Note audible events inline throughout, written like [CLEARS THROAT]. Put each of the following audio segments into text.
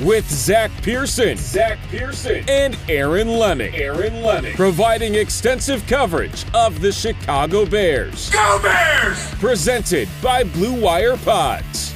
with Zach Pearson, Zach Pearson, and Aaron Leming. Aaron Leming, providing extensive coverage of the Chicago Bears. Go Bears! Presented by Blue Wire Pods.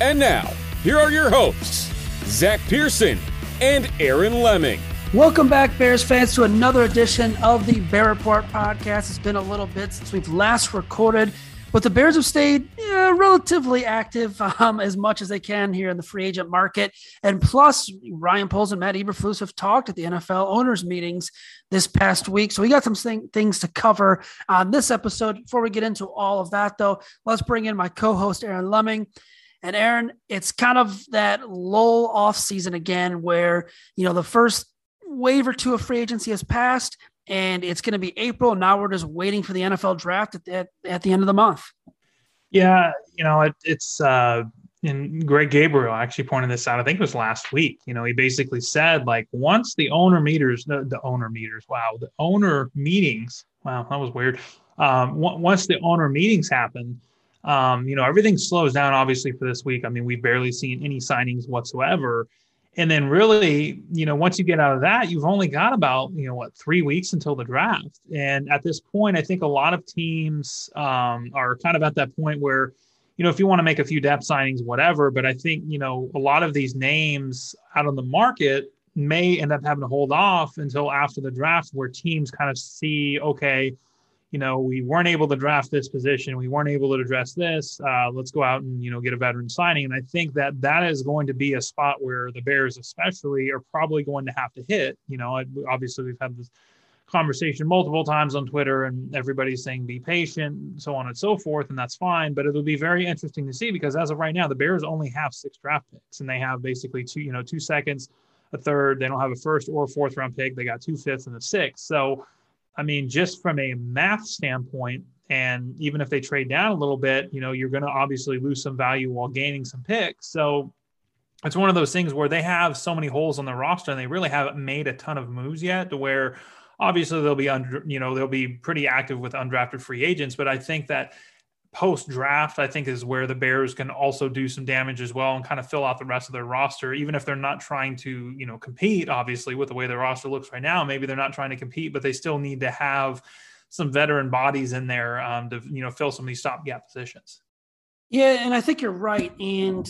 And now, here are your hosts, Zach Pearson and Aaron Leming. Welcome back, Bears fans, to another edition of the Bear Report podcast. It's been a little bit since we've last recorded, but the Bears have stayed yeah, relatively active um, as much as they can here in the free agent market. And plus, Ryan Poles and Matt Eberflus have talked at the NFL owners meetings this past week. So we got some thing, things to cover on this episode. Before we get into all of that, though, let's bring in my co-host Aaron Leming. And Aaron, it's kind of that lull off season again, where you know the first wave or two of free agency has passed, and it's going to be April. Now we're just waiting for the NFL draft at, at, at the end of the month. Yeah, you know, it, it's uh, and Greg Gabriel actually pointed this out. I think it was last week. You know, he basically said like once the owner meters, the, the owner meters, wow, the owner meetings, wow, that was weird. Um, once the owner meetings happen, um, you know, everything slows down obviously for this week. I mean, we've barely seen any signings whatsoever. And then really, you know, once you get out of that, you've only got about, you know, what, three weeks until the draft. And at this point, I think a lot of teams um, are kind of at that point where, you know, if you want to make a few depth signings, whatever. But I think, you know, a lot of these names out on the market may end up having to hold off until after the draft where teams kind of see, okay, you know, we weren't able to draft this position. We weren't able to address this. Uh, let's go out and, you know, get a veteran signing. And I think that that is going to be a spot where the Bears, especially, are probably going to have to hit. You know, obviously, we've had this conversation multiple times on Twitter, and everybody's saying be patient, so on and so forth, and that's fine. But it'll be very interesting to see because as of right now, the Bears only have six draft picks, and they have basically two, you know, two seconds, a third. They don't have a first or fourth round pick. They got two fifths and a sixth. So I mean, just from a math standpoint, and even if they trade down a little bit, you know, you're going to obviously lose some value while gaining some picks. So it's one of those things where they have so many holes on the roster and they really haven't made a ton of moves yet to where obviously they'll be under, you know, they'll be pretty active with undrafted free agents. But I think that post draft, I think is where the Bears can also do some damage as well and kind of fill out the rest of their roster, even if they're not trying to, you know, compete. Obviously, with the way their roster looks right now, maybe they're not trying to compete, but they still need to have some veteran bodies in there um, to, you know, fill some of these stopgap positions. Yeah, and I think you're right. And,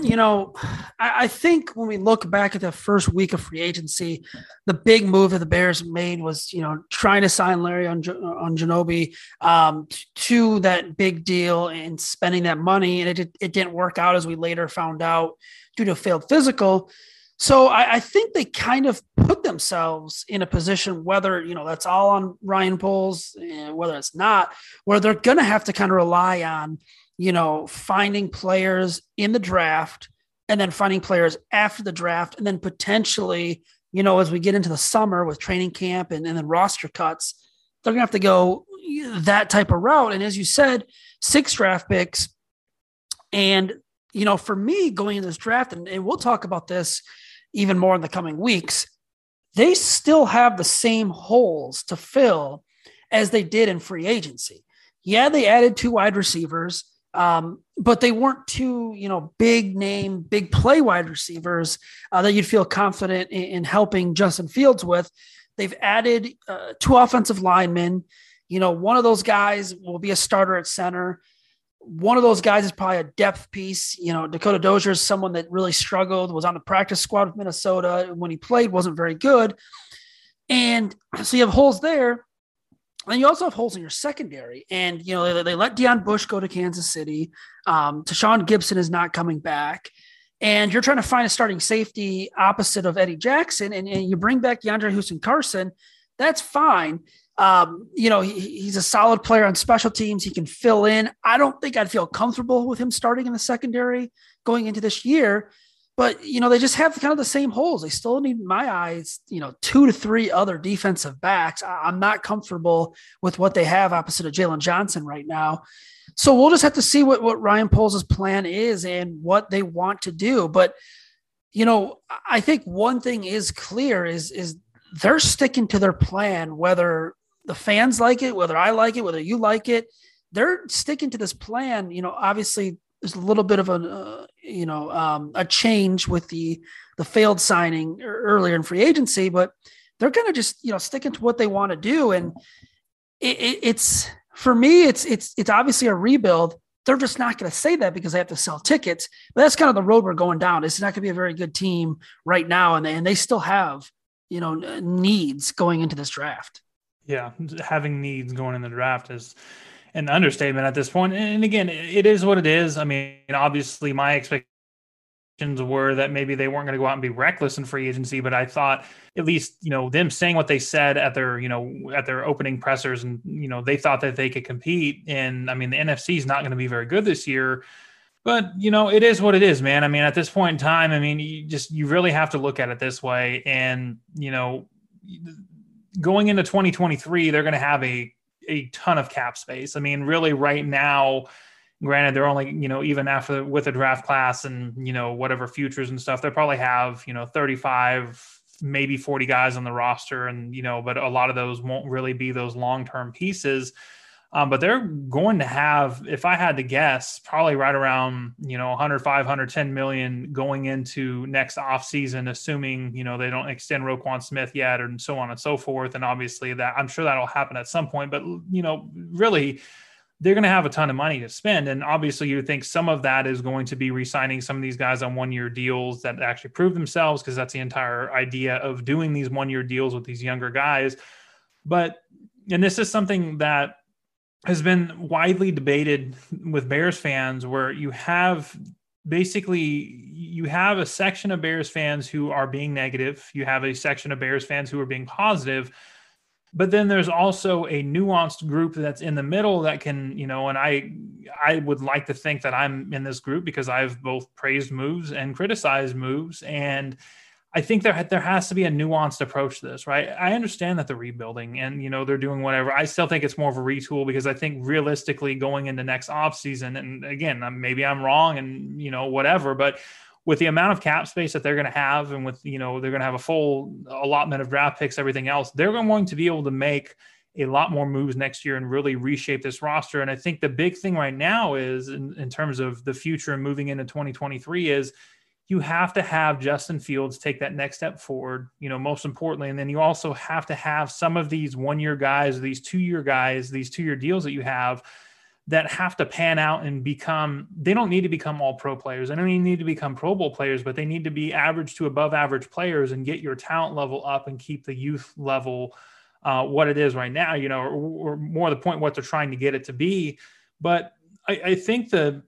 you know, I, I, think when we look back at the first week of free agency, the big move that the Bears made was, you know, trying to sign Larry on, on Ogunjobi um, to that big deal and spending that money. And it, it didn't work out as we later found out due to a failed physical. So I, I think they kind of put themselves in a position, whether, you know, that's all on Ryan Poles, eh, whether it's not, where they're going to have to kind of rely on – you know, finding players in the draft and then finding players after the draft and then potentially, you know, as we get into the summer with training camp and, and then roster cuts, they're gonna have to go that type of route. And as you said, six draft picks. And, you know, for me going into this draft, and, and we'll talk about this even more in the coming weeks, they still have the same holes to fill as they did in free agency. Yeah, they added two wide receivers Um, but they weren't two, you know, big name, big play wide receivers uh, that you'd feel confident in, in, helping Justin Fields with. They've added uh, two offensive linemen. You know, one of those guys will be a starter at center. One of those guys is probably a depth piece. You know, Dakota Dozier is someone that really struggled, was on the practice squad with Minnesota. When he played, wasn't very good. And so you have holes there. And you also have holes in your secondary. And, you know, they, they let Deon Bush go to Kansas City. Um, Tashaun Gipson is not coming back. And you're trying to find a starting safety opposite of Eddie Jackson. And, and you bring back DeAndre Houston Carson. That's fine. Um, you know, he, he's a solid player on special teams. He can fill in. I don't think I'd feel comfortable with him starting in the secondary going into this year. But you know, they just have kind of the same holes. They still need, my eyes, you know, two to three other defensive backs. I'm not comfortable with what they have opposite of Jaylon Johnson right now. So we'll just have to see what, what Ryan Poles' plan is and what they want to do. But you know, I think one thing is clear is is they're sticking to their plan, whether the fans like it, whether I like it, whether you like it. They're sticking to this plan. You know, obviously there's a little bit of a uh, you know um, a change with the the failed signing earlier in free agency, but they're going to just you know sticking to what they want to do, and it, it, it's for me it's it's it's obviously a rebuild. They're just not going to say that because they have to sell tickets. But that's kind of the road we're going down. It's not going to be a very good team right now, and they, and they still have you know needs going into this draft. Yeah, having needs going in the draft is an understatement at this point. And again, it is what it is. I mean, obviously, my expectations were that maybe they weren't going to go out and be reckless in free agency, but I thought at least you know them saying what they said at their you know at their opening pressers, and you know they thought that they could compete. And I mean, the NFC is not going to be very good this year. But you know, it is what it is, man. I mean, at this point in time, I mean, you just you really have to look at it this way. And you know, going into 2023, they're going to have a a ton of cap space. I mean, really, right now, granted, they're only you know even after with the draft class and you know whatever futures and stuff, they probably have you know 35 maybe 40 guys on the roster and you know but a lot of those won't really be those long-term pieces um, but they're going to have if i had to guess probably right around you know 105 110 million going into next offseason assuming you know they don't extend Roquan Smith yet and so on and so forth. And obviously that i'm sure that'll happen at some point but you know really they're going to have a ton of money to spend. And obviously you would think some of that is going to be re-signing some of these guys on one year deals that actually prove themselves because that's the entire idea of doing these one year deals with these younger guys. But and this is something that has been widely debated with Bears fans where you have basically you have a section of Bears fans who are being negative, you have a section of Bears fans who are being positive, but then there's also a nuanced group that's in the middle that can, you know, and I I would like to think that I'm in this group because I've both praised moves and criticized moves. And I think there there has to be a nuanced approach to this, right? I understand that they're rebuilding and you know they're doing whatever. I still think it's more of a retool because I think realistically going into next off season, and again, maybe I'm wrong and you know whatever, but with the amount of cap space that they're going to have, and with you know they're going to have a full allotment of draft picks, everything else, they're going to be able to make a lot more moves next year and really reshape this roster. And I think the big thing right now is in, in terms of the future and moving into 2023 is you have to have Justin Fields take that next step forward, you know, most importantly. And then you also have to have some of these one year guys, these two year guys, these two year deals that you have that have to pan out and become, they don't need to become all pro players. They don't even need to become Pro Bowl players, but they need to be average to above average players and get your talent level up and keep the youth level uh, what it is right now, you know, or, or more the point, what they're trying to get it to be. But I, I think the,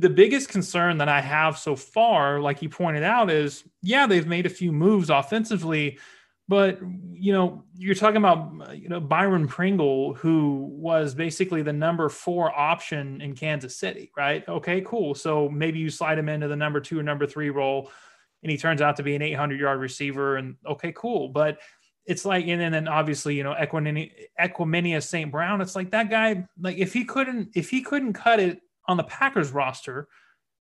the biggest concern that I have so far, like you pointed out, is yeah, they've made a few moves offensively, but you know, you're talking about you know Byron Pringle, who was basically the number four option in Kansas City, right? Okay, cool. So maybe you slide him into the number two or number three role, and he turns out to be an 800 yard receiver, and okay, cool. But it's like, and then obviously, you know, Equanimeous St. Brown. It's like that guy, like if he couldn't, if he couldn't cut it on the Packers roster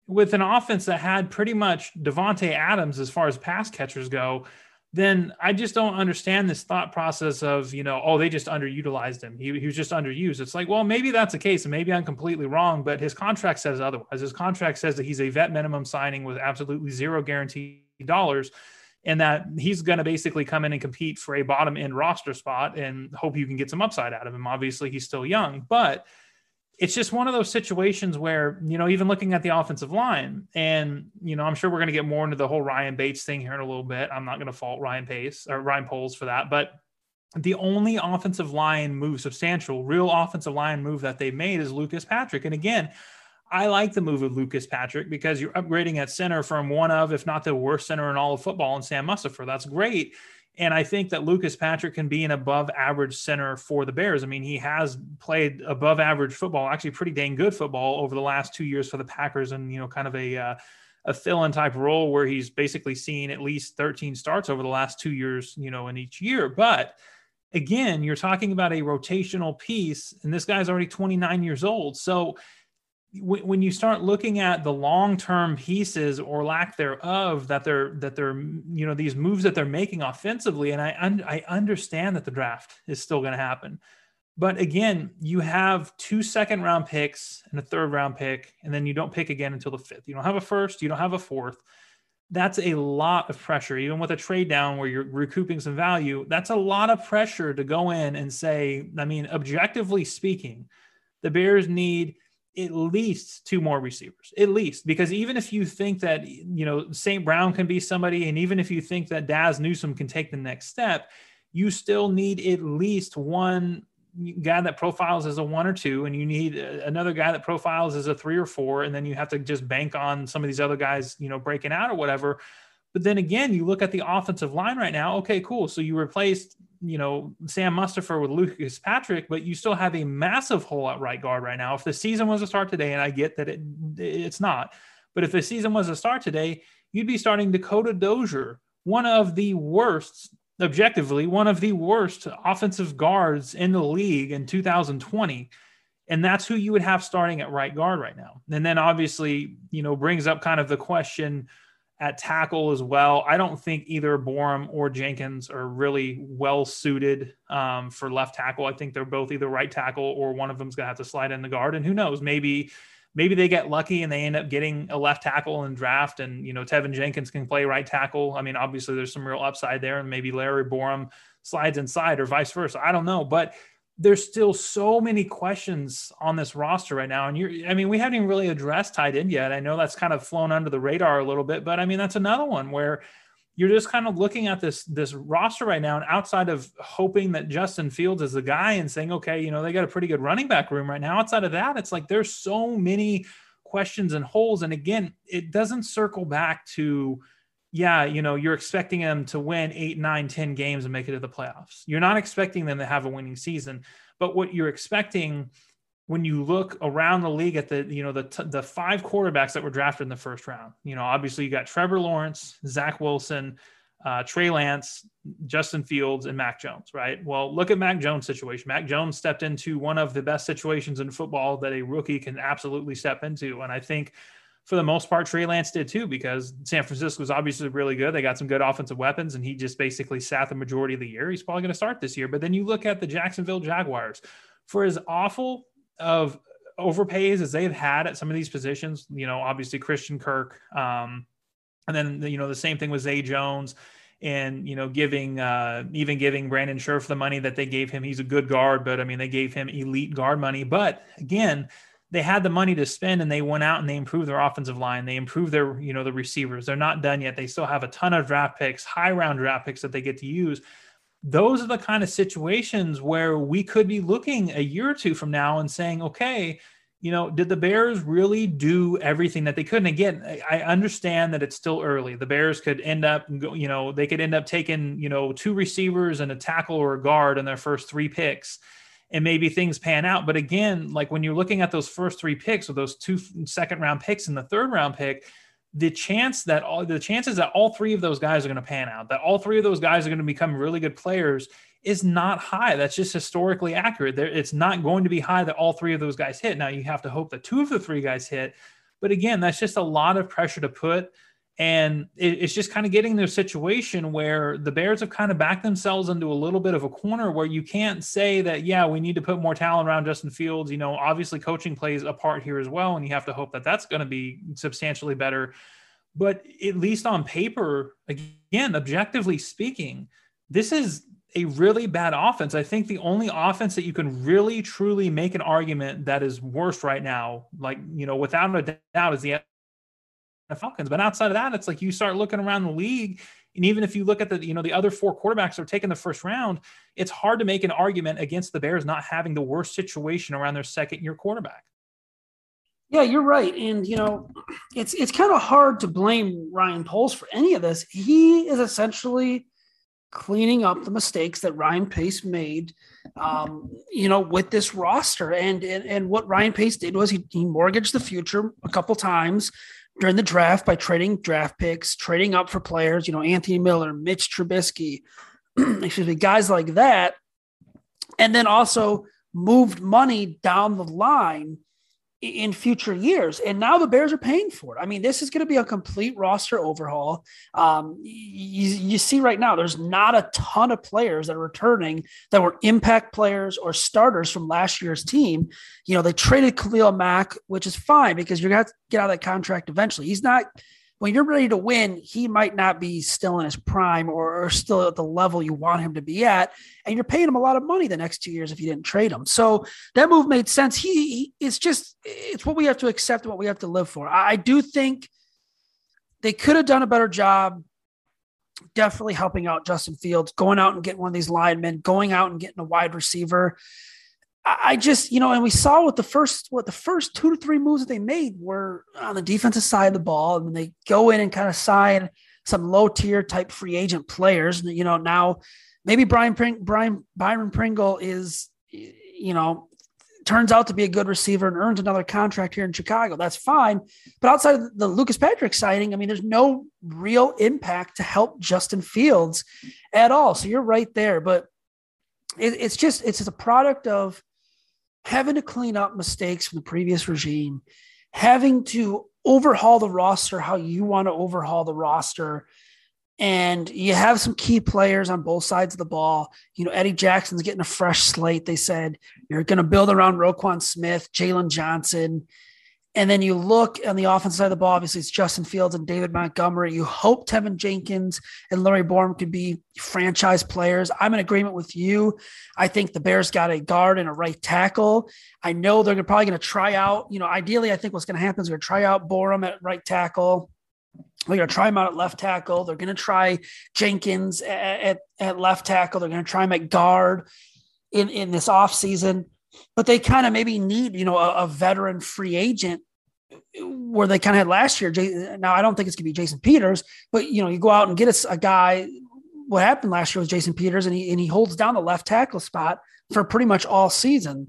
with an offense that had pretty much Davante Adams as far as pass catchers go, then I just don't understand this thought process of, you know, oh, they just underutilized him. He, he was just underused. It's like, well, maybe that's the case. And maybe I'm completely wrong, but his contract says otherwise. His contract says that he's a vet minimum signing with absolutely zero guaranteed dollars and that he's going to basically come in and compete for a bottom end roster spot and hope you can get some upside out of him. Obviously, he's still young, but it's just one of those situations where, you know, even looking at the offensive line, and, you know, I'm sure we're going to get more into the whole Ryan Bates thing here in a little bit. I'm not going to fault Ryan Pace or Ryan Poles for that. But the only offensive line move, substantial, real offensive line move that they've made is Lucas Patrick. And again, I like the move of Lucas Patrick because you're upgrading at center from one of, if not the worst center in all of football, and Sam Mustipher. That's great. And I think that Lucas Patrick can be an above average center for the Bears. I mean, he has played above average football, actually pretty dang good football over the last two years for the Packers, and you know, kind of a uh, a fill in type role where he's basically seen at least 13 starts over the last two years, you know, in each year. But again, you're talking about a rotational piece, and this guy's already 29 years old, so when you start looking at the long-term pieces or lack thereof that they're that they're you know these moves that they're making offensively and i un- i understand that the draft is still going to happen. But again you have two second round picks and a third round pick and then you don't pick again until the fifth. You don't have a first you don't have a fourth. That's a lot of pressure. Even with a trade down where you're recouping some value that's a lot of pressure to go in and say i mean objectively speaking the bears need at least two more receivers, at least, because even if you think that, you know, St. Brown can be somebody, and even if you think that Dazz Newsome can take the next step, you still need at least one guy that profiles as a one or two, and you need uh, another guy that profiles as a three or four, and then you have to just bank on some of these other guys, you know, breaking out or whatever. But then again, you look at the offensive line right now. Okay, cool. So you replaced you know Sam Mustipher with Lucas Patrick, but you still have a massive hole at right guard right now. If the season was to start today, and I get that it it's not, but if the season was to start today, you'd be starting Dakota Dozier, one of the worst, objectively, one of the worst offensive guards in the league in 2020. And that's who you would have starting at right guard right now. And then obviously, you know, brings up kind of the question at tackle as well. I don't think either Borom or Jenkins are really well suited um, for left tackle. I think they're both either right tackle or one of them's going to have to slide in the guard. And who knows, maybe maybe they get lucky and they end up getting a left tackle in draft. And you know, Teven Jenkins can play right tackle. I mean, obviously there's some real upside there, and maybe Larry Borom slides inside or vice versa. I don't know, but there's still so many questions on this roster right now. And you're, I mean, we haven't even really addressed tight end yet. I know that's kind of flown under the radar a little bit, but I mean, that's another one where you're just kind of looking at this this roster right now, and outside of hoping that Justin Fields is the guy and saying, okay, you know, they got a pretty good running back room right now. Outside of that, it's like there's so many questions and holes. And again, it doesn't circle back to yeah, you know, you're expecting them to win eight, nine, ten games and make it to the playoffs. You're not expecting them to have a winning season, but what you're expecting when you look around the league at the, you know, the the five quarterbacks that were drafted in the first round. You know, obviously you got Trevor Lawrence, Zach Wilson, uh, Trey Lance, Justin Fields, and Mac Jones, right? Well, look at Mac Jones' situation. Mac Jones stepped into one of the best situations in football that a rookie can absolutely step into. And I think for the most part, Trey Lance did too, because San Francisco was obviously really good. They got some good offensive weapons, and he just basically sat the majority of the year. He's probably going to start this year. But then you look at the Jacksonville Jaguars for as awful of overpays as they've had at some of these positions, you know, obviously Christian Kirk. Um, and then, you know, the same thing with Zay Jones and, you know, giving, uh, even giving Brandon Scherff the money that they gave him. He's a good guard, but I mean, they gave him elite guard money. But again, they had the money to spend and they went out and they improved their offensive line. They improved their, you know, the receivers. They're not done yet. They still have a ton of draft picks, high round draft picks that they get to use. Those are the kind of situations where we could be looking a year or two from now and saying, okay, you know, did the Bears really do everything that they could? And again, I understand that it's still early. The Bears could end up, you know, they could end up taking, you know, two receivers and a tackle or a guard in their first three picks and maybe things pan out. But again, like when you're looking at those first three picks or those two second round picks and the third round pick, the chance that all the chances that all three of those guys are going to pan out, that all three of those guys are going to become really good players is not high. That's just historically accurate. There, it's not going to be high that all three of those guys hit. Now you have to hope that two of the three guys hit. But again, that's just a lot of pressure to put And it's just kind of getting their situation where the Bears have kind of backed themselves into a little bit of a corner where you can't say that, yeah, we need to put more talent around Justin Fields. You know, obviously coaching plays a part here as well. And you have to hope that that's going to be substantially better. But at least on paper, again, objectively speaking, this is a really bad offense. I think the only offense that you can really truly make an argument that is worse right now, like, you know, without a doubt, is the Falcons. But outside of that, it's like you start looking around the league, and even if you look at the you know the other four quarterbacks that are taking the first round, it's hard to make an argument against the Bears not having the worst situation around their second year quarterback. Yeah, you're right, and you know it's it's kind of hard to blame Ryan Poles for any of this. He is essentially cleaning up the mistakes that Ryan Pace made, um, you know, with this roster. And, and and what Ryan Pace did was he, he mortgaged the future a couple times during the draft by trading draft picks, trading up for players, you know, Anthony Miller, Mitch Trubisky, [CLEARS THROAT] excuse me, guys like that. And then also moved money down the line in future years. And now the Bears are paying for it. I mean, this is going to be a complete roster overhaul. Um, you, you, see right now, there's not a ton of players that are returning that were impact players or starters from last year's team. You know, they traded Khalil Mack, which is fine because you're going to get out of that contract eventually. He's not when you're ready to win, he might not be still in his prime or, or, still at the level you want him to be at. And you're paying him a lot of money the next two years if you didn't trade him. So that move made sense. He, he it's just, it's what we have to accept and what we have to live for. I, I do think they could have done a better job definitely helping out Justin Fields, going out and getting one of these linemen, going out and getting a wide receiver. I just, you know, and we saw what the first, what the first two to three moves that they made were on the defensive side of the ball, and they go in and kind of sign some low tier type free agent players. You know, now maybe Brian Pring, Brian Byron Pringle is, you know, turns out to be a good receiver and earns another contract here in Chicago. That's fine. But outside of the Lucas Patrick signing, I mean, there's no real impact to help Justin Fields at all. So you're right there, but it, it's just it's a product of having to clean up mistakes from the previous regime, having to overhaul the roster how you want to overhaul the roster. And you have some key players on both sides of the ball. You know, Eddie Jackson's getting a fresh slate. They said you're going to build around Roquan Smith, Jaylon Johnson, and then you look on the offensive side of the ball, obviously it's Justin Fields and David Montgomery. You hope Teven Jenkins and Larry Borom could be franchise players. I'm in agreement with you. I think the Bears got a guard and a right tackle. I know they're probably going to try out, you know, ideally, I think what's going to happen is they're going to try out Borom at right tackle. They're going to try him out at left tackle. They're going to try Jenkins at, at, at left tackle. They're going to try him at guard in, in this offseason but they kind of maybe need you know a, a, veteran free agent where they kind of had last year. Now I don't think it's gonna be Jason Peters, but you know you go out and get a, a guy. What happened last year was Jason Peters, and he and he holds down the left tackle spot for pretty much all season.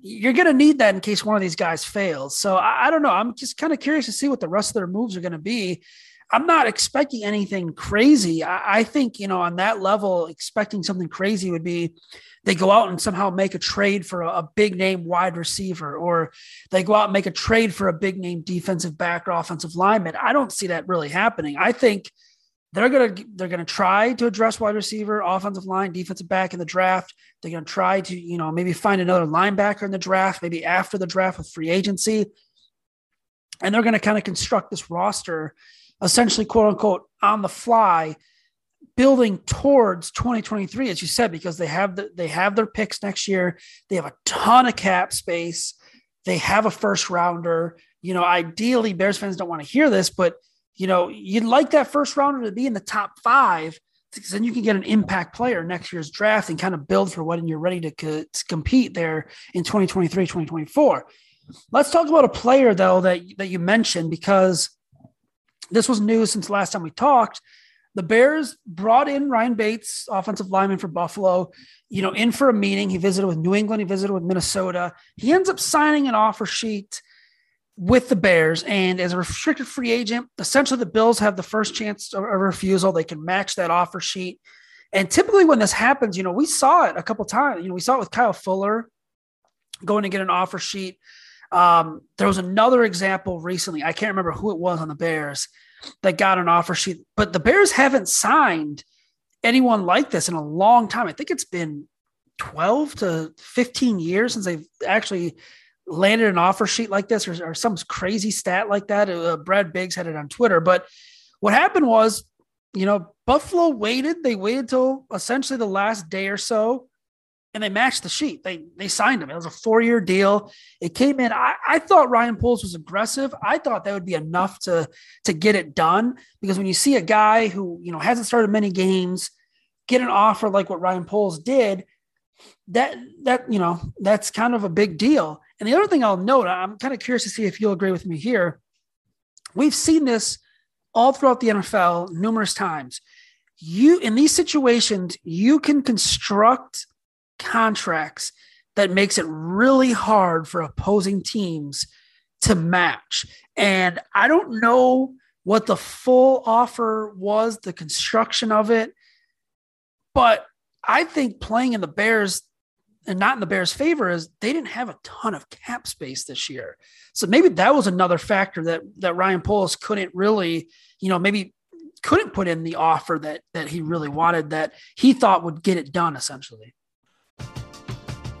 You're going to need that in case one of these guys fails. So I, I don't know. I'm just kind of curious to see what the rest of their moves are going to be. I'm not expecting anything crazy. I, I, think, you know, on that level, expecting something crazy would be they go out and somehow make a trade for a, a, big name wide receiver, or they go out and make a trade for a big name defensive back or offensive lineman. I don't see that really happening. I think they're gonna they're gonna try to address wide receiver, offensive line, defensive back in the draft. They're gonna try to you know maybe find another linebacker in the draft, maybe after the draft with free agency, and they're gonna kind of construct this roster essentially quote unquote on the fly building towards 2023, as you said, because they have the, they have their picks next year. They have a ton of cap space. They have a first rounder. You know, ideally, Bears fans don't want to hear this, but you know, you'd like that first rounder to be in the top five because then you can get an impact player next year's draft and kind of build for when you're ready to, co- to compete there in 2023, 2024. Let's talk about a player though that that you mentioned because this was news since last time we talked the Bears brought in Ryan Bates, offensive lineman for Buffalo, you know, in for a meeting. He visited with New England, he visited with Minnesota. He ends up signing an offer sheet with the Bears. And as a restricted free agent, essentially the Bills have the first chance of, a refusal. They can match that offer sheet. And typically when this happens, you know, we saw it a couple times. You know, we saw it with Kyle Fuller going to get an offer sheet. Um, there was another example recently. I can't remember who it was on the Bears that got an offer sheet. But the Bears haven't signed anyone like this in a long time. I think it's been 12 to 15 years since they've actually landed an offer sheet like this or, or some crazy stat like that. Uh, Brad Biggs had it on Twitter. But what happened was, you know, Buffalo waited. They waited till essentially the last day or so and they matched the sheet. They they signed him. It was a four year deal. It came in. I, I thought Ryan Poles was aggressive. I thought that would be enough to to get it done because when you see a guy who you know hasn't started many games get an offer like what Ryan Poles did, that that you know that's kind of a big deal. And the other thing I'll note, I'm kind of curious to see if you'll agree with me here. We've seen this all throughout the NFL numerous times. You in these situations, you can construct contracts that makes it really hard for opposing teams to match. And I don't know what the full offer was, the construction of it, but I think playing in the Bears and not in the Bears' favor is they didn't have a ton of cap space this year. So maybe that was another factor that that Ryan Poles couldn't really, you know, maybe couldn't put in the offer that that he really wanted that he thought would get it done essentially.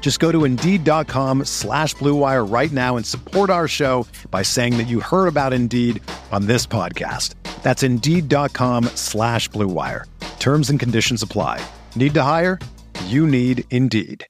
Just go to Indeed.com slash BlueWire right now and support our show by saying that you heard about Indeed on this podcast. That's Indeed.com slash BlueWire. Terms and conditions apply. Need to hire? You need Indeed.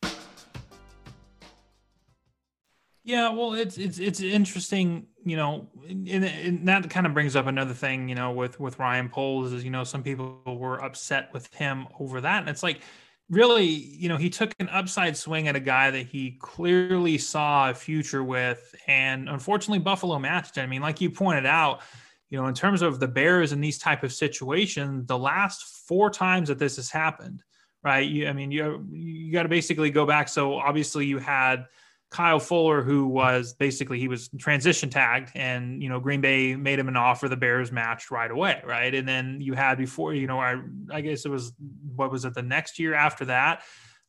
Yeah, well, it's it's it's interesting, you know, and, and, that kind of brings up another thing, you know, with with Ryan Poles is, you know, some people were upset with him over that, and it's like, really, you know, he took an upside swing at a guy that he clearly saw a future with, and unfortunately, Buffalo matched it. I mean, like you pointed out, you know, in terms of the Bears in these type of situations, the last four times that this has happened, right? You, I mean, you you got to basically go back. So obviously, you had Kyle Fuller, who was basically he was transition tagged, and you know Green Bay made him an offer. The Bears matched right away, right? And then you had before, you know, I I guess it was what was it the next year after that?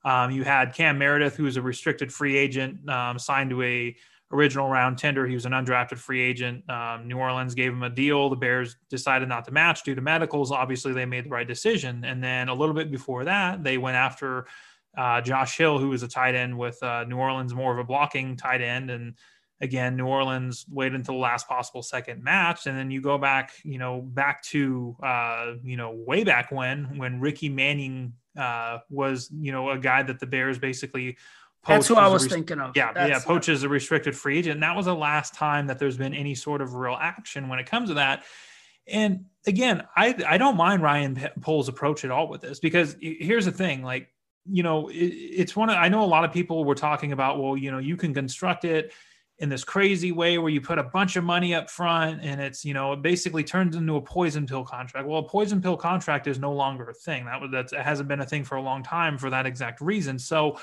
Um, you had Cam Meredith, who was a restricted free agent, um, signed to a original round tender. He was an undrafted free agent. Um, New Orleans gave him a deal. The Bears decided not to match due to medicals. Obviously, they made the right decision. And then a little bit before that, they went after uh, Josh Hill, who was a tight end with uh, New Orleans, more of a blocking tight end. And again, New Orleans waited until the last possible second match. And then you go back, you know, back to, uh, you know, way back when, when Ricky Manning uh, was, you know, a guy that the Bears basically that's who I was thinking of. Yeah, That's yeah. Poach is a restricted free agent. And that was the last time that there's been any sort of real action when it comes to that. And again, I I don't mind Ryan Poles' approach at all with this because here's the thing: like you know, it, it's one of, I know a lot of people were talking about, well, you know, you can construct it in this crazy way where you put a bunch of money up front and it's, you know, it basically turns into a poison pill contract. Well, a poison pill contract is no longer a thing. That was, that hasn't been a thing for a long time for that exact reason. So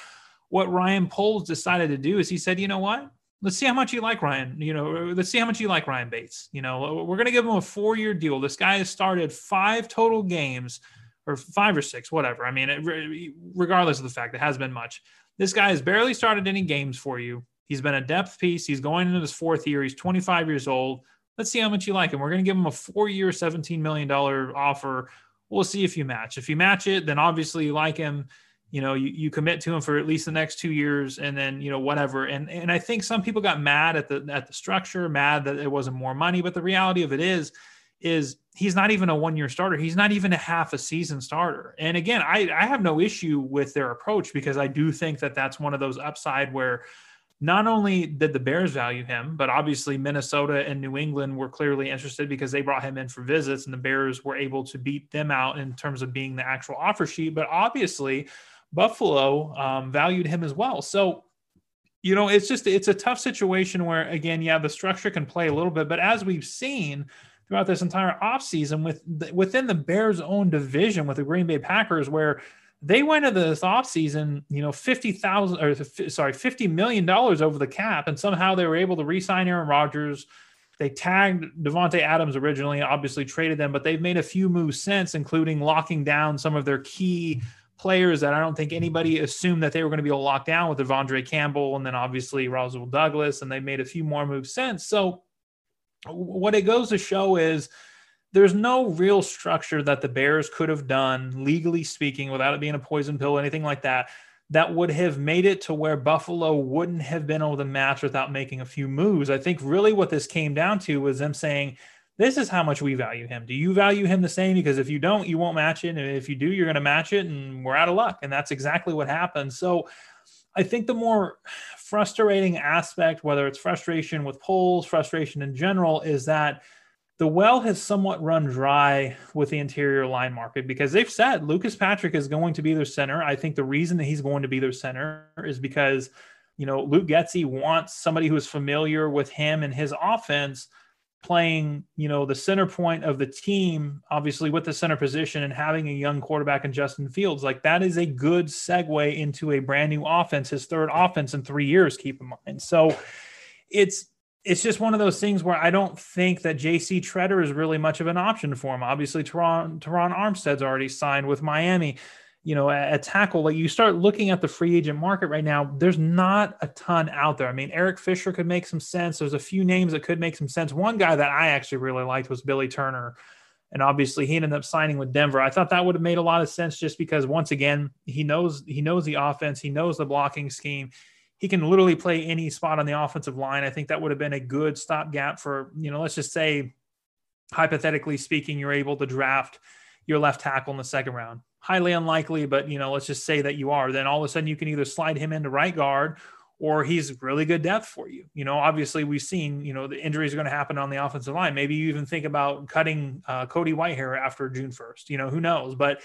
what Ryan Poles decided to do is he said, you know what? Let's see how much you like Ryan. You know, let's see how much you like Ryan Bates. You know, we're going to give him a four year deal. This guy has started five total games or five or six, whatever. I mean, it, regardless of the fact, it has been much. This guy has barely started any games for you. He's been a depth piece. He's going into his fourth year. He's 25 years old. Let's see how much you like him. We're going to give him a four year, $17 million offer. We'll see if you match. If you match it, then obviously you like him. You know, you, you commit to him for at least the next two years and then, you know, whatever. And and I think some people got mad at the at the structure, mad that it wasn't more money. But the reality of it is, is he's not even a one year starter. He's not even a half a season starter. And again, I, I have no issue with their approach because I do think that that's one of those upside where not only did the Bears value him, but obviously Minnesota and New England were clearly interested because they brought him in for visits and the Bears were able to beat them out in terms of being the actual offer sheet. But obviously, Buffalo um, valued him as well. So, you know, it's just, it's a tough situation where, again, yeah, the structure can play a little bit, but as we've seen, throughout this entire offseason with within the Bears' own division with the Green Bay Packers, where they went into this offseason, you know, fifty thousand or sorry, fifty million dollars over the cap, and somehow they were able to re-sign Aaron Rodgers. They tagged Davante Adams originally, obviously traded them, but they've made a few moves since, including locking down some of their key players that I don't think anybody assumed that they were going to be able to lock down with De'Vondre Campbell and then obviously Rasul Douglas, and they made a few more moves since. So what it goes to show is there's no real structure that the Bears could have done, legally speaking, without it being a poison pill, or anything like that, that would have made it to where Buffalo wouldn't have been able to match without making a few moves. I think really what this came down to was them saying, this is how much we value him. Do you value him the same? Because if you don't, you won't match it. And if you do, you're going to match it, and we're out of luck. And that's exactly what happened. So I think the more frustrating aspect, whether it's frustration with Poles, frustration in general, is that the well has somewhat run dry with the interior line market because they've said Lucas Patrick is going to be their center. I think the reason that he's going to be their center is because, you know, Luke Getsy wants somebody who is familiar with him and his offense playing, you know, the center point of the team, obviously with the center position and having a young quarterback in Justin Fields, like that is a good segue into a brand new offense, his third offense in three years, keep in mind. So it's it's just one of those things where I don't think that JC Tretter is really much of an option for him. Obviously, Terron, Terron Armstead's already signed with Miami you know, a, tackle, like you start looking at the free agent market right now, there's not a ton out there. I mean, Eric Fisher could make some sense. There's a few names that could make some sense. One guy that I actually really liked was Billy Turner. And obviously he ended up signing with Denver. I thought that would have made a lot of sense just because once again, he knows he knows the offense, he knows the blocking scheme. He can literally play any spot on the offensive line. I think that would have been a good stopgap for, you know, let's just say hypothetically speaking, you're able to draft your left tackle in the second round highly unlikely, but you know, let's just say that you are, then all of a sudden you can either slide him into right guard or he's really good depth for you. You know, obviously we've seen, you know, the injuries are going to happen on the offensive line. Maybe you even think about cutting uh, Cody Whitehair after June 1st, you know, who knows, but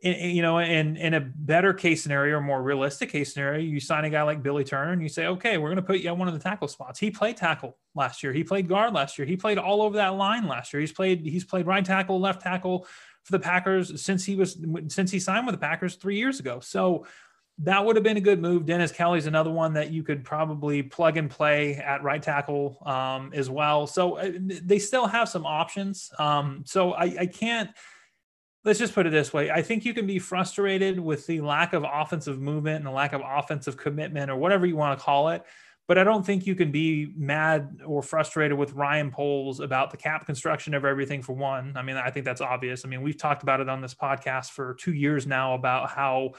in, you know, in, in a better case scenario or more realistic case scenario, you sign a guy like Billy Turner and you say, okay, we're going to put you at one of the tackle spots. He played tackle last year. He played guard last year. He played all over that line last year. He's played, he's played right tackle, left tackle, for the Packers since he was since he signed with the Packers three years ago. So that would have been a good move. Dennis Kelly's another one that you could probably plug and play at right tackle um, as well. So uh, they still have some options. Um, so I, I can't. Let's just put it this way. I think you can be frustrated with the lack of offensive movement and the lack of offensive commitment or whatever you want to call it but I don't think you can be mad or frustrated with Ryan Poles about the cap construction of everything for one. I mean, I think that's obvious. I mean, we've talked about it on this podcast for two years now about how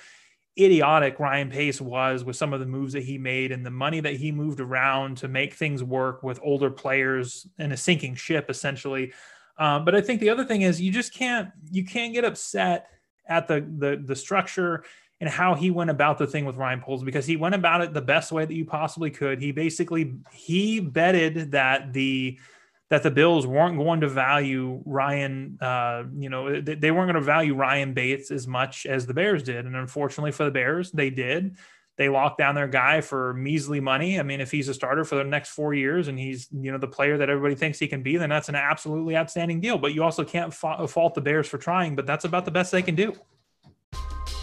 idiotic Ryan Pace was with some of the moves that he made and the money that he moved around to make things work with older players in a sinking ship, essentially. Um, but I think the other thing is you just can't you can't get upset at the the the structure and how he went about the thing with Ryan Poles because he went about it the best way that you possibly could. He basically he betted that the that the Bills weren't going to value Ryan, uh, you know, they, weren't going to value Ryan Bates as much as the Bears did, and unfortunately for the Bears, they did. They locked down their guy for measly money. I mean, if he's a starter for the next four years and he's, you know, the player that everybody thinks he can be, then that's an absolutely outstanding deal. But you also can't fa- fault the Bears for trying. But that's about the best they can do.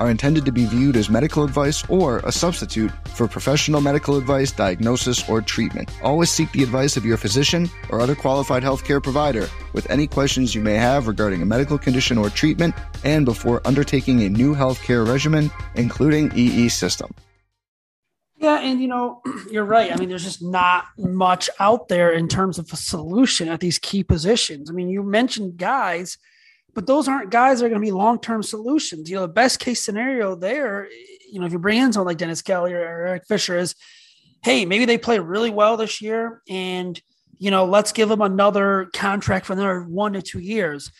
are intended to be viewed as medical advice or a substitute for professional medical advice, diagnosis, or treatment. Always seek the advice of your physician or other qualified healthcare provider with any questions you may have regarding a medical condition or treatment and before undertaking a new healthcare regimen, including EE system. Yeah, and you know, [CLEARS THROAT] you're right. I mean, there's just not much out there in terms of a solution at these key positions. I mean, you mentioned guys, but those aren't guys that are going to be long-term solutions. You know, the best case scenario there, you know, if you bring in someone like Dennis Kelly or Eric Fisher is, hey, maybe they play really well this year and you know, let's give them another contract for another one to two years.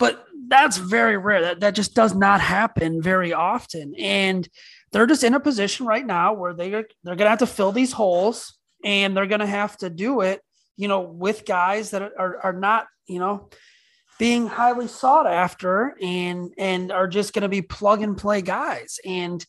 But that's very rare. That that just does not happen very often. And they're just in a position right now where they are they're going to have to fill these holes and they're going to have to do it you know with guys that are, are not you know being highly sought after and and are just going to be plug and play guys. And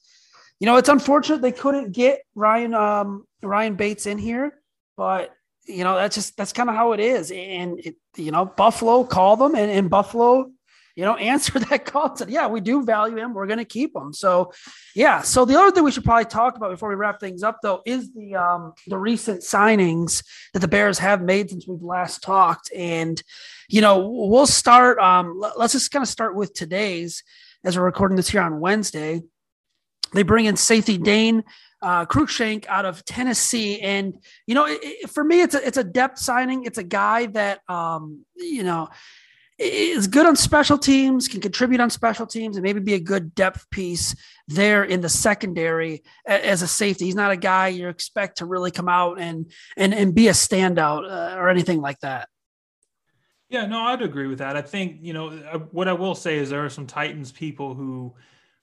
you know it's unfortunate they couldn't get ryan um ryan bates in here but you know that's just that's kind of how it is. And it, you know buffalo called them and, and buffalo you know, [LAUGHS] answer that call. Said, yeah, we do value him. We're going to keep him. So, yeah. So the other thing we should probably talk about before we wrap things up, though, is the um, the recent signings that the Bears have made since we've last talked. And you know, we'll start. Um, let's just kind of start with today's as we're recording this here on Wednesday. They bring in safety Dane uh, Cruikshank out of Tennessee, and you know, it, it, for me, it's a it's a depth signing. It's a guy that um, you know is good on special teams, can contribute on special teams, and maybe be a good depth piece there in the secondary as a safety. He's not a guy you expect to really come out and and and be a standout uh, or anything like that. Yeah, no, I'd agree with that. I think you know uh, what I will say is there are some Titans people who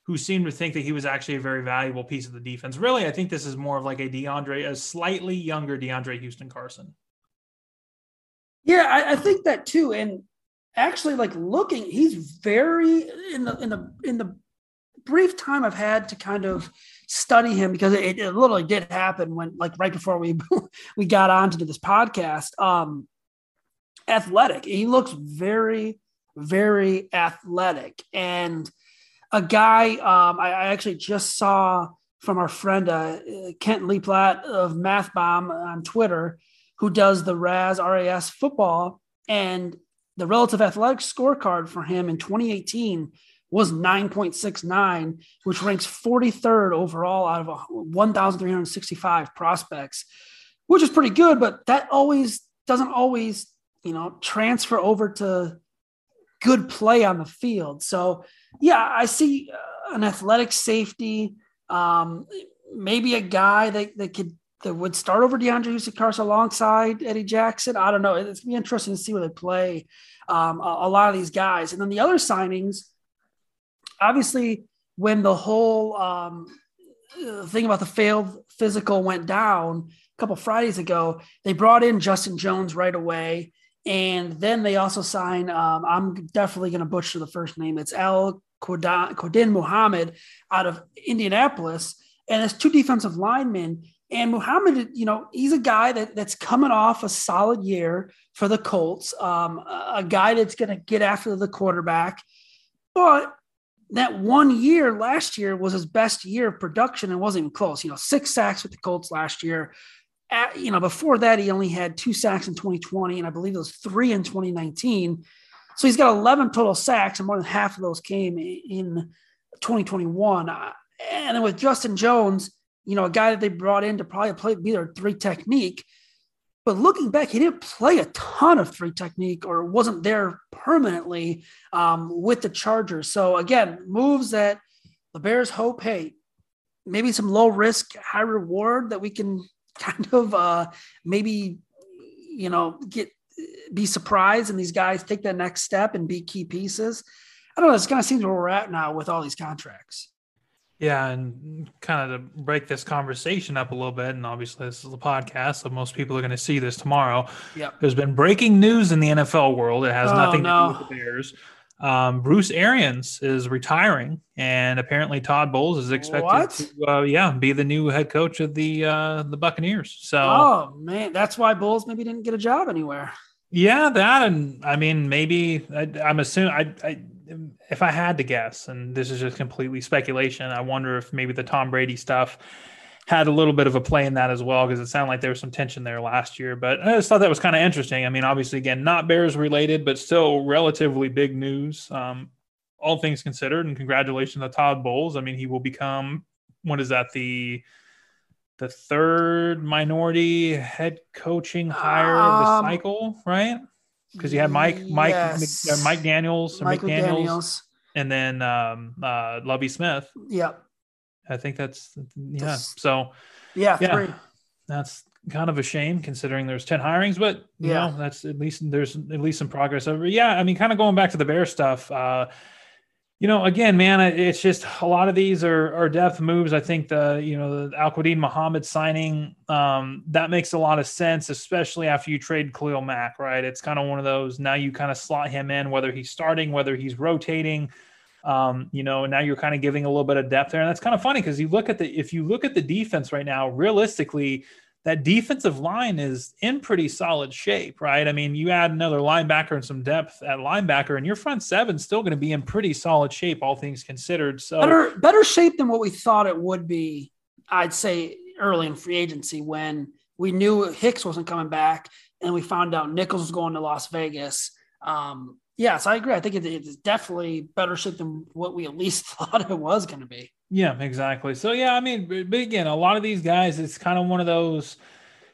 who seem to think that he was actually a very valuable piece of the defense. Really, I think this is more of like a DeAndre, a slightly younger DeAndre Houston Carson. Yeah, I, I think that too, and actually like looking he's very in the in the in the brief time i've had to kind of study him because it, it literally did happen when like right before we [LAUGHS] we got on to do this podcast um athletic. He looks very very athletic. And a guy um i, I actually just saw from our friend uh, Kent Lee Platte of MathBomb on twitter who does the raz ras football. And the relative athletic scorecard for him in 2018 was 9.69, which ranks 43rd overall out of 1,365 prospects, which is pretty good, but that always doesn't always, you know, transfer over to good play on the field. So, yeah, I see uh, an athletic safety, um, maybe a guy that, that could that would start over DeAndre Carson alongside Eddie Jackson. I don't know. It's gonna be interesting to see where they play um, a, a, lot of these guys. And then the other signings, obviously, when the whole um, thing about the failed physical went down a couple Fridays ago, they brought in Justin Jones right away. And then they also signed, um, I'm definitely going to butcher the first name. It's Al Quadin Muhammad out of Indianapolis. And it's two defensive linemen and Muhammad, you know, he's a guy that, that's coming off a solid year for the Colts, um, a guy that's going to get after the quarterback. But that one year last year was his best year of production and wasn't even close. You know, six sacks with the Colts last year. At, you know, before that, he only had two sacks in 2020, and I believe it was three in 2019. So he's got 11 total sacks, and more than half of those came in 2021. And then with Justin Jones, you know, a guy that they brought in to probably play be their three technique. But looking back, he didn't play a ton of three technique or wasn't there permanently um, with the Chargers. So again, moves that the Bears hope, hey, maybe some low risk, high reward that we can [LAUGHS] kind of uh, maybe, you know, get be surprised and these guys take that next step and be key pieces. I don't know. It's kind of seems where we're at now with all these contracts. Yeah, and kind of to break this conversation up a little bit, and obviously this is a podcast, so most people are going to see this tomorrow. Yep. There's been breaking news in the NFL world. It has oh, nothing no. to do with the Bears. Um, Bruce Arians is retiring, and apparently Todd Bowles is expected What? to, uh, yeah, be the new head coach of the uh, the Buccaneers. So, Oh man, that's why Bowles maybe didn't get a job anywhere. yeah, that, and I mean, maybe I, I'm assuming I, I, if I had to guess, and this is just completely speculation, I wonder if maybe the Tom Brady stuff had a little bit of a play in that as well because it sounded like there was some tension there last year. But I just thought that was kind of interesting. I mean, obviously, again, not Bears related, but still relatively big news, um, all things considered. And congratulations to Todd Bowles. I mean, he will become what is that the the third minority head coaching hire of the Um, cycle, right? Because you had Mike, Mike, Yes. Mc- uh, Mike Daniels, or Michael McDaniels, Daniels. and then um, uh, Lovie Smith. Yep. I think that's yeah. This- So Yeah, Yeah. three. that's kind of a shame considering there's 10 hirings, but you Yeah. know, that's at least there's at least some progress over. Yeah. I mean, kind of going back to the bear stuff, uh, you know, again, man, it's just a lot of these are, are depth moves. I think the, you know, the Al Muhammad signing, um, that makes a lot of sense, especially after you trade Khalil Mack, right? It's kind of one of those, now you kind of slot him in, whether he's starting, whether he's rotating, um, you know, now you're kind of giving a little bit of depth there. And that's kind of funny because you look at the, if you look at the defense right now, realistically, that defensive line is in pretty solid shape, right? I mean, you add another linebacker and some depth at linebacker, and your front seven's still going to be in pretty solid shape, all things considered. So, Better better shape than what we thought it would be, I'd say early in free agency when we knew Hicks wasn't coming back and we found out Nichols was going to Las Vegas. Um, yes, I agree. I think it, it's definitely better shape than what we at least [LAUGHS] thought it was going to be. Yeah, exactly. So yeah, I mean, but again, a lot of these guys, it's kind of one of those,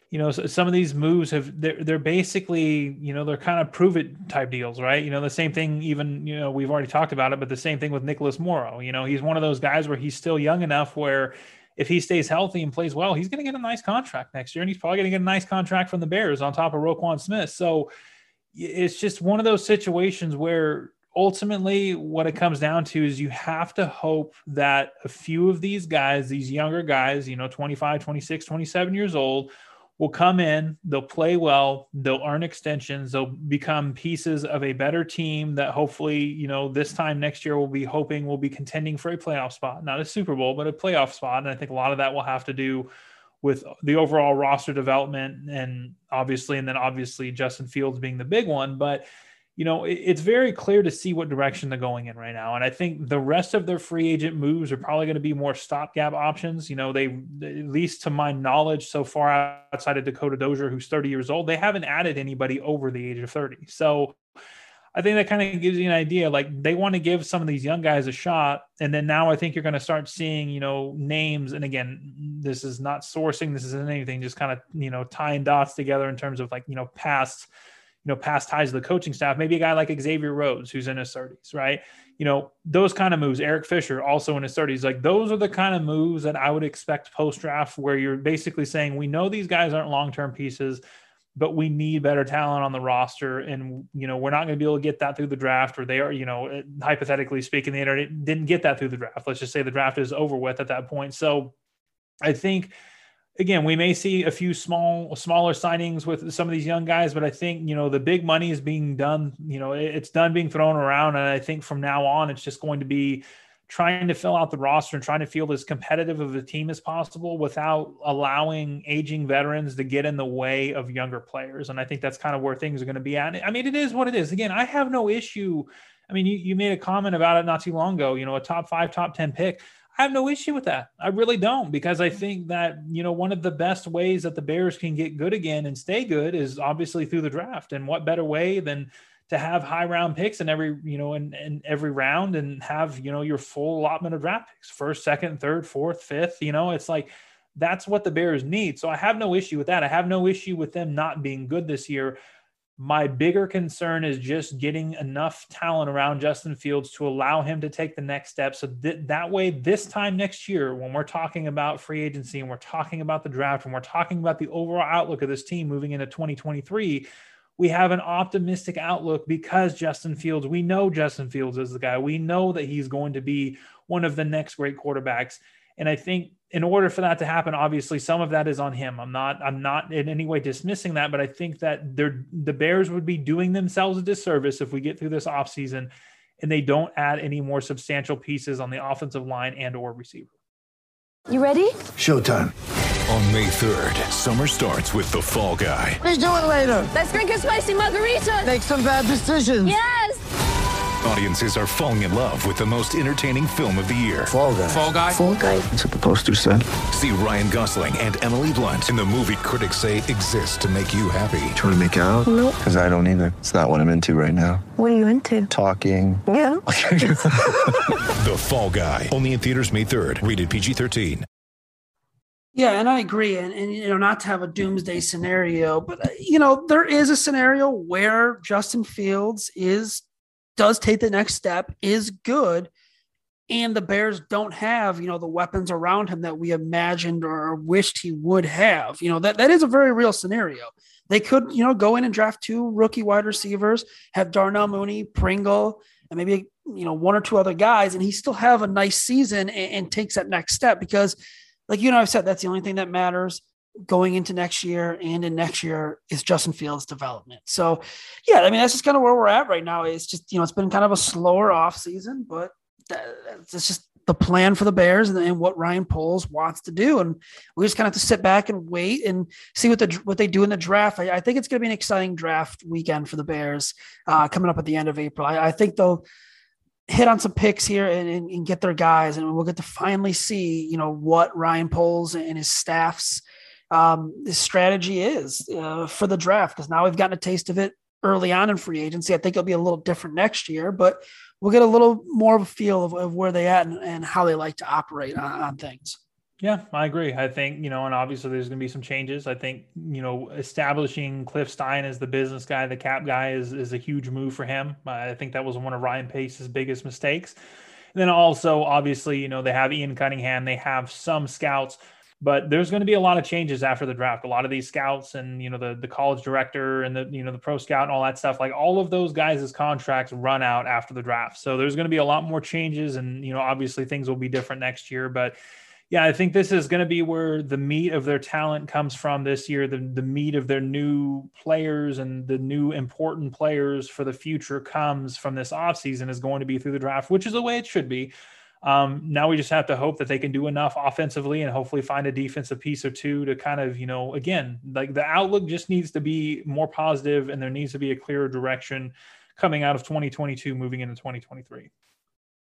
you know, some of these moves have they're they're basically, you know, they're kind of prove it type deals, right? You know, the same thing. Even you know, we've already talked about it, but the same thing with Nicholas Morrow. You know, he's one of those guys where he's still young enough where. If he stays healthy and plays well, he's going to get a nice contract next year, and he's probably going to get a nice contract from the Bears on top of Roquan Smith. So it's just one of those situations where ultimately what it comes down to is you have to hope that a few of these guys these younger guys you know 25 26 27 years old will come in they'll play well they'll earn extensions they'll become pieces of a better team that hopefully you know this time next year we'll be hoping we'll be contending for a playoff spot not a super bowl but a playoff spot. And i think a lot of that will have to do with the overall roster development and obviously and then obviously justin fields being the big one. But you know, it- it's very clear to see what direction they're going in right now. And I think the rest of their free agent moves are probably going to be more stopgap options. You know, they, at least to my knowledge, so far outside of Dakota Dozier, who's 30 years old, they haven't added anybody over the age of 30. So I think that kind of gives you an idea. Like they want to give some of these young guys a shot. And then now I think you're going to start seeing, you know, names. And again, this is not sourcing, this isn't anything, just kind of, you know, tying dots together in terms of like, you know, past you know, past ties to the coaching staff, maybe a guy like Xavier Rhodes, who's in his 30s, right? You know, those kind of moves. Eric Fisher, also in his 30s, like those are the kind of moves that I would expect post draft, where you're basically saying, we know these guys aren't long term pieces, but we need better talent on the roster. And, you know, we're not going to be able to get that through the draft, or they are, you know, hypothetically speaking, they already didn't get that through the draft. Let's just say the draft is over with at that point. So I think again, we may see a few small, smaller signings with some of these young guys, but I think you know the big money is being done. You know, it's done being thrown around, and I think from now on, it's just going to be trying to fill out the roster and trying to feel as competitive of a team as possible without allowing aging veterans to get in the way of younger players. And I think that's kind of where things are going to be at. I mean, it is what it is. Again, I have no issue. I mean, you, you made a comment about it not too long ago, you know, a top five, top 10 pick. I have no issue with that. I really don't because I think that, you know, one of the best ways that the Bears can get good again and stay good is obviously through the draft. And what better way than to have high round picks in every, you know, in, in every round and have, you know, your full allotment of draft picks, first, second, third, fourth, fifth, you know, it's like that's what the Bears need. So I have no issue with that. I have no issue with them not being good this year. My bigger concern is just getting enough talent around Justin Fields to allow him to take the next step. So th- that way, this time next year, when we're talking about free agency and we're talking about the draft and we're talking about the overall outlook of this team moving into 2023, we have an optimistic outlook because Justin Fields, we know Justin Fields is the guy. We know that he's going to be one of the next great quarterbacks. And I think in order for that to happen, obviously some of that is on him. I'm not I'm not in any way dismissing that, but I think that they're the Bears would be doing themselves a disservice if we get through this offseason and they don't add any more substantial pieces on the offensive line and or receiver. You ready? Showtime. On May 3rd, summer starts with The Fall Guy. Let's do it later. Let's drink a spicy margarita. Make some bad decisions. Yes. Audiences are falling in love with the most entertaining film of the year. Fall guy. Fall Guy. Fall guy. That's what the poster said. See Ryan Gosling and Emily Blunt in the movie critics say exists to make you happy. Trying to make it out? Nope. Because I don't either. It's not what I'm into right now. What are you into? Talking. Yeah. [LAUGHS] [LAUGHS] The Fall Guy. Only in theaters May 3rd. Rated PG-13. Yeah, and I agree. And, and you know, not to have a doomsday scenario, but uh, you know, there is a scenario where Justin Fields is does take the next step, is good, and the Bears don't have, you know, the weapons around him that we imagined or wished he would have. You know, that that is a very real scenario. They could, you know, go in and draft two rookie wide receivers, have Darnell Mooney, Pringle, and maybe you know one or two other guys, and he still have a nice season and, and takes that next step because like you know, I've said that's the only thing that matters going into next year and in next year is Justin Fields development. So yeah, I mean that's just kind of where we're at right now. It's just you know it's been kind of a slower off season, but that's just the plan for the Bears and, and, what Ryan Poles wants to do, and we just kind of have to sit back and wait and see what the what they do in the draft. I, I think it's going to be an exciting draft weekend for the Bears uh, coming up at the end of April. I, I think they'll hit on some picks here and, and, and, get their guys, and we'll get to finally see, you know, what Ryan Poles and his staff's um, his strategy is uh, for the draft. Because now we've gotten a taste of it early on in free agency. I think it'll be a little different next year, but we'll get a little more of a feel of, of where they at and, and, how they like to operate on, on things. Yeah, I agree. I think, you know, and obviously there's going to be some changes. I think, you know, establishing Cliff Stein as the business guy, the cap guy is, is a huge move for him. I think that was one of Ryan Pace's biggest mistakes. And then also, obviously, you know, they have Ian Cunningham, they have some scouts, but there's going to be a lot of changes after the draft. A lot of these scouts and, you know, the, the college director and the, you know, the pro scout and all that stuff, like all of those guys' contracts run out after the draft. So there's going to be a lot more changes and, you know, obviously things will be different next year, but yeah, I think this is going to be where the meat of their talent comes from this year. The, the meat of their new players and the new important players for the future comes from this offseason is going to be through the draft, which is the way it should be. Um, now we just have to hope that they can do enough offensively and hopefully find a defensive piece or two to kind of, you know, again, like the outlook just needs to be more positive and there needs to be a clearer direction coming out of 2022 moving into 2023.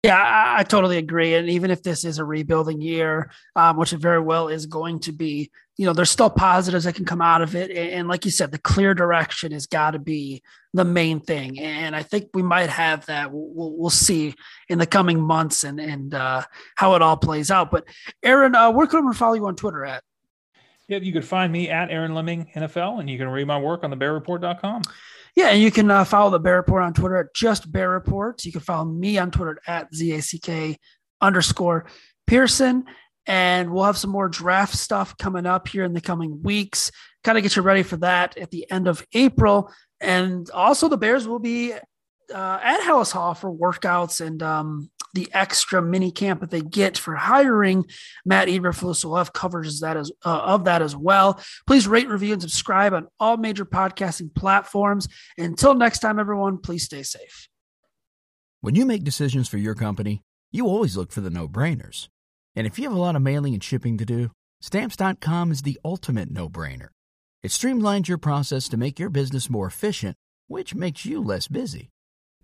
Yeah, I, I, totally agree. And even if this is a rebuilding year, um, which it very well is going to be, you know, there's still positives that can come out of it. And, and like you said, the clear direction has got to be the main thing. And I think we might have that. We'll, we'll see in the coming months and and uh, how it all plays out. But Aaron, uh, where can we follow you on Twitter at? Yep, you could find me at Aaron Leming NFL, and you can read my work on the bearreport.com. Yeah, and you can uh, follow the Bear Report on Twitter at just Bear Report. You can follow me on Twitter at ZACK underscore Pearson. And we'll have some more draft stuff coming up here in the coming weeks. Kind of get you ready for that at the end of April. And also, the Bears will be uh, at Halas Hall for workouts and um, the extra mini camp that they get for hiring Matt Eberflus. will have coverage that as, uh, of that as well. Please rate, review, and subscribe on all major podcasting platforms. Until next time, everyone, please stay safe. When you make decisions for your company, you always look for the no brainers. And if you have a lot of mailing and shipping to do, stamps.com is the ultimate no brainer. It streamlines your process to make your business more efficient, which makes you less busy.